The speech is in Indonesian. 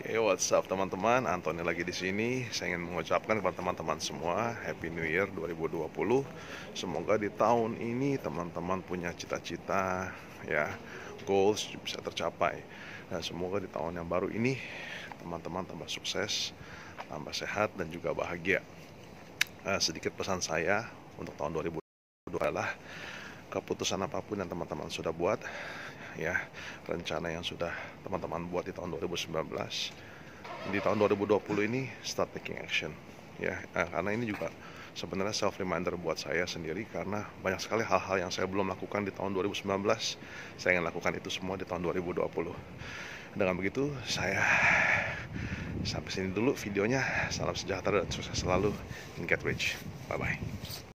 Oke, what's up teman-teman? Antoni lagi di sini. Saya ingin mengucapkan kepada teman-teman semua Happy New Year 2020. Semoga di tahun ini teman-teman punya cita-cita, ya, goals bisa tercapai. Dan semoga di tahun yang baru ini teman-teman tambah sukses, tambah sehat dan juga bahagia. Uh, sedikit pesan saya untuk tahun 2020 adalah keputusan apa pun yang teman-teman sudah buat ya rencana yang sudah teman-teman buat di tahun 2019 di tahun 2020 ini start taking action ya. Eh, karena ini juga sebenarnya self reminder buat saya sendiri karena banyak sekali hal-hal yang saya belum lakukan di tahun 2019 saya ingin lakukan itu semua di tahun 2020 dengan begitu saya sampai sini dulu videonya. Salam sejahtera dan sukses selalu. And get rich. Bye bye